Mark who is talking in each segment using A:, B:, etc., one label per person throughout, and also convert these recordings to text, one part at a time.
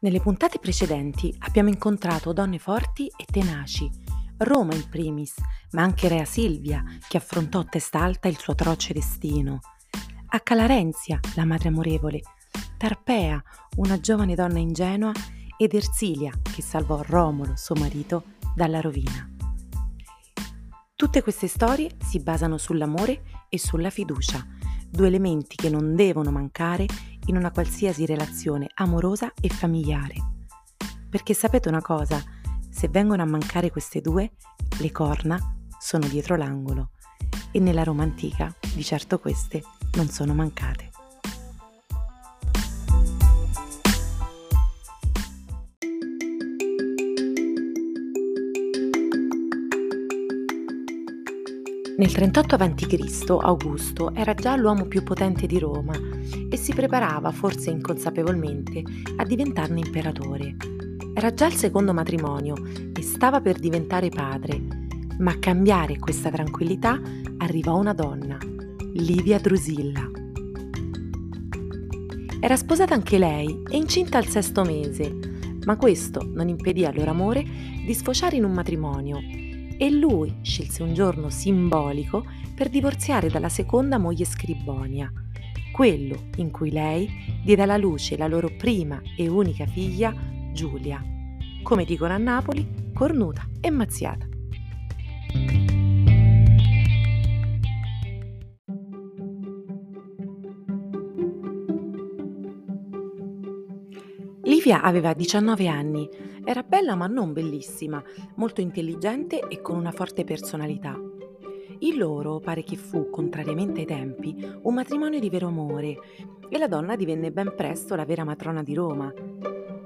A: Nelle puntate precedenti abbiamo incontrato donne forti e tenaci, Roma in primis, ma anche Rea Silvia, che affrontò a testa alta il suo atroce destino, a Calarenzia, la madre amorevole, Tarpea, una giovane donna ingenua, ed Ersilia, che salvò Romolo, suo marito, dalla rovina. Tutte queste storie si basano sull'amore e sulla fiducia, due elementi che non devono mancare in una qualsiasi relazione amorosa e familiare. Perché sapete una cosa, se vengono a mancare queste due, le corna sono dietro l'angolo e nella Roma antica di certo queste non sono mancate. Nel 38 a.C. Augusto era già l'uomo più potente di Roma si preparava, forse inconsapevolmente, a diventarne imperatore. Era già il secondo matrimonio e stava per diventare padre, ma a cambiare questa tranquillità arrivò una donna, Livia Drusilla. Era sposata anche lei e incinta al sesto mese, ma questo non impedì al loro amore di sfociare in un matrimonio e lui scelse un giorno simbolico per divorziare dalla seconda moglie Scribonia, quello in cui lei diede alla luce la loro prima e unica figlia, Giulia, come dicono a Napoli, cornuta e mazziata. Livia aveva 19 anni, era bella ma non bellissima, molto intelligente e con una forte personalità. Il loro pare che fu, contrariamente ai tempi, un matrimonio di vero amore e la donna divenne ben presto la vera matrona di Roma.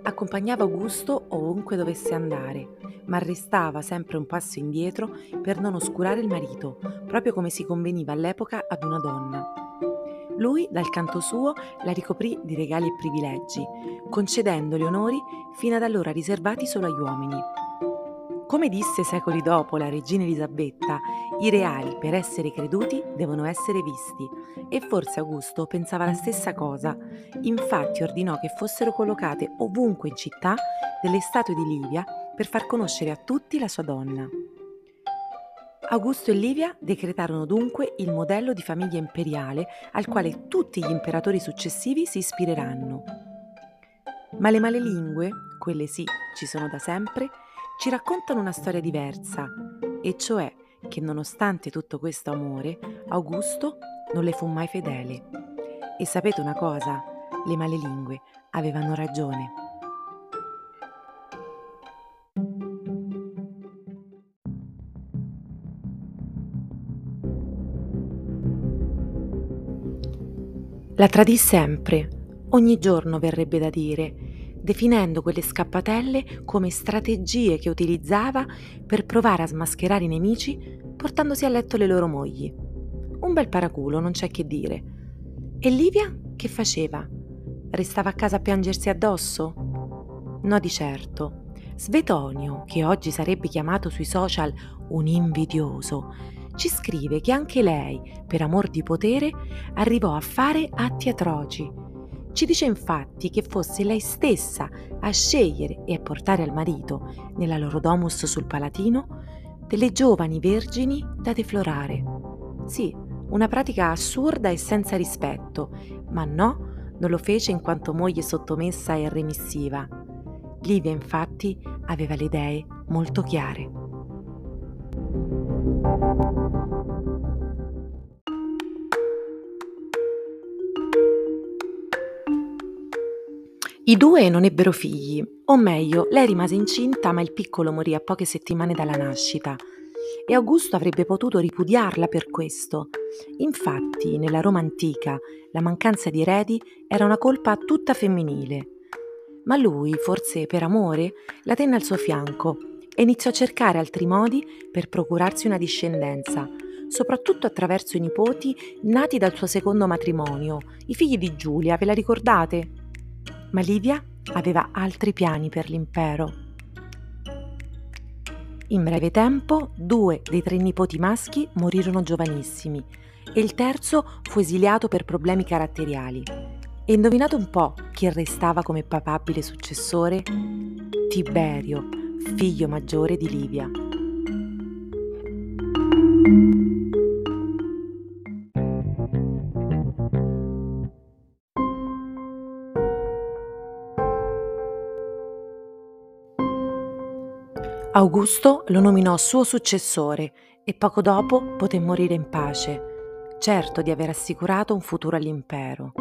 A: Accompagnava Augusto ovunque dovesse andare, ma restava sempre un passo indietro per non oscurare il marito, proprio come si conveniva all'epoca ad una donna. Lui, dal canto suo, la ricoprì di regali e privilegi, concedendole onori fino ad allora riservati solo agli uomini. Come disse secoli dopo la regina Elisabetta, i reali per essere creduti devono essere visti e forse Augusto pensava la stessa cosa. Infatti ordinò che fossero collocate ovunque in città delle statue di Livia per far conoscere a tutti la sua donna. Augusto e Livia decretarono dunque il modello di famiglia imperiale al quale tutti gli imperatori successivi si ispireranno. Ma le male lingue, quelle sì, ci sono da sempre, ci raccontano una storia diversa, e cioè che nonostante tutto questo amore, Augusto non le fu mai fedele. E sapete una cosa? Le male lingue avevano ragione. La tradì sempre, ogni giorno verrebbe da dire, definendo quelle scappatelle come strategie che utilizzava per provare a smascherare i nemici portandosi a letto le loro mogli. Un bel paraculo, non c'è che dire. E Livia che faceva? Restava a casa a piangersi addosso? No di certo. Svetonio, che oggi sarebbe chiamato sui social un invidioso, ci scrive che anche lei, per amor di potere, arrivò a fare atti atroci. Ci dice infatti che fosse lei stessa a scegliere e a portare al marito, nella loro domus sul Palatino, delle giovani vergini da deflorare. Sì, una pratica assurda e senza rispetto, ma no, non lo fece in quanto moglie sottomessa e remissiva. Livia infatti aveva le idee molto chiare. I due non ebbero figli, o meglio, lei rimase incinta ma il piccolo morì a poche settimane dalla nascita e Augusto avrebbe potuto ripudiarla per questo. Infatti, nella Roma antica, la mancanza di eredi era una colpa tutta femminile. Ma lui, forse per amore, la tenne al suo fianco e iniziò a cercare altri modi per procurarsi una discendenza, soprattutto attraverso i nipoti nati dal suo secondo matrimonio, i figli di Giulia, ve la ricordate? Ma Livia aveva altri piani per l'impero. In breve tempo, due dei tre nipoti maschi morirono giovanissimi e il terzo fu esiliato per problemi caratteriali. E indovinate un po' chi restava come papabile successore? Tiberio, figlio maggiore di Livia. Augusto lo nominò suo successore e poco dopo poté morire in pace, certo di aver assicurato un futuro all'impero.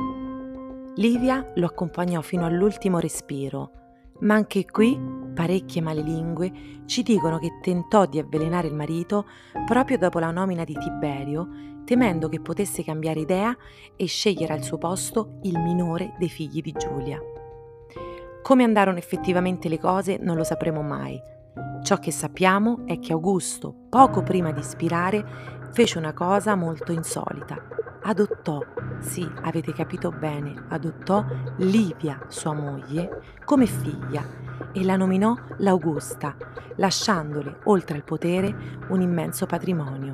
A: Livia lo accompagnò fino all'ultimo respiro, ma anche qui parecchie malelingue ci dicono che tentò di avvelenare il marito proprio dopo la nomina di Tiberio, temendo che potesse cambiare idea e scegliere al suo posto il minore dei figli di Giulia. Come andarono effettivamente le cose non lo sapremo mai, Ciò che sappiamo è che Augusto, poco prima di spirare, fece una cosa molto insolita. Adottò, sì, avete capito bene, adottò Livia, sua moglie, come figlia e la nominò l'Augusta, lasciandole, oltre al potere, un immenso patrimonio.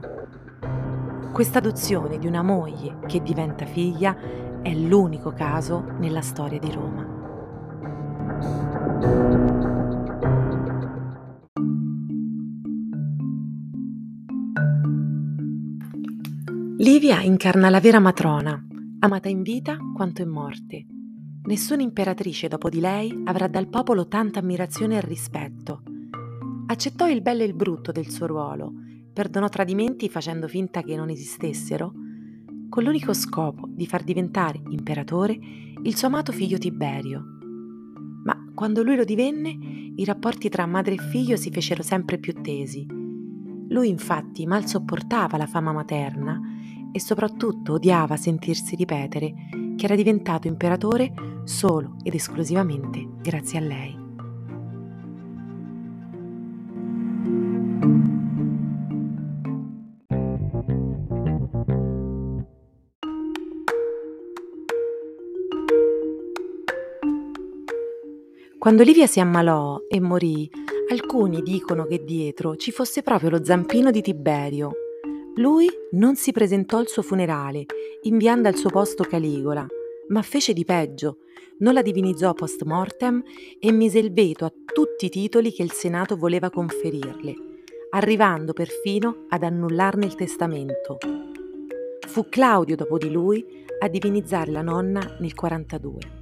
A: Questa adozione di una moglie che diventa figlia è l'unico caso nella storia di Roma. Livia incarna la vera matrona, amata in vita quanto in morte. Nessuna imperatrice dopo di lei avrà dal popolo tanta ammirazione e rispetto. Accettò il bello e il brutto del suo ruolo, perdonò tradimenti facendo finta che non esistessero, con l'unico scopo di far diventare imperatore il suo amato figlio Tiberio. Ma quando lui lo divenne, i rapporti tra madre e figlio si fecero sempre più tesi. Lui infatti mal sopportava la fama materna e soprattutto odiava sentirsi ripetere che era diventato imperatore solo ed esclusivamente grazie a lei. Quando Livia si ammalò e morì, alcuni dicono che dietro ci fosse proprio lo zampino di Tiberio, lui non si presentò al suo funerale, inviando al suo posto Caligola, ma fece di peggio, non la divinizzò post mortem e mise il veto a tutti i titoli che il Senato voleva conferirle, arrivando perfino ad annullarne il testamento. Fu Claudio dopo di lui a divinizzare la nonna nel 42.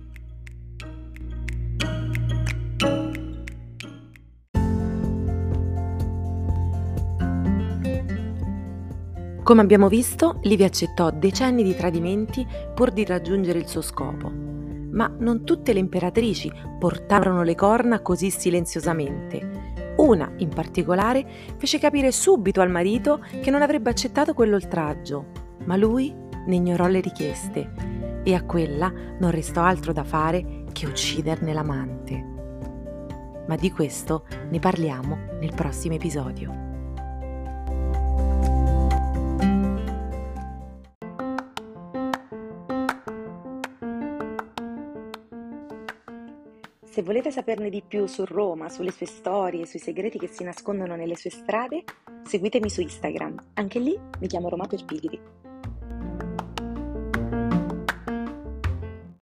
A: Come abbiamo visto, Livia accettò decenni di tradimenti pur di raggiungere il suo scopo. Ma non tutte le imperatrici portarono le corna così silenziosamente. Una, in particolare, fece capire subito al marito che non avrebbe accettato quell'oltraggio, ma lui ne ignorò le richieste e a quella non restò altro da fare che ucciderne l'amante. Ma di questo ne parliamo nel prossimo episodio. Se volete saperne di più su Roma, sulle sue storie, sui segreti che si nascondono nelle sue strade, seguitemi su Instagram. Anche lì mi chiamo Roma Perpigri.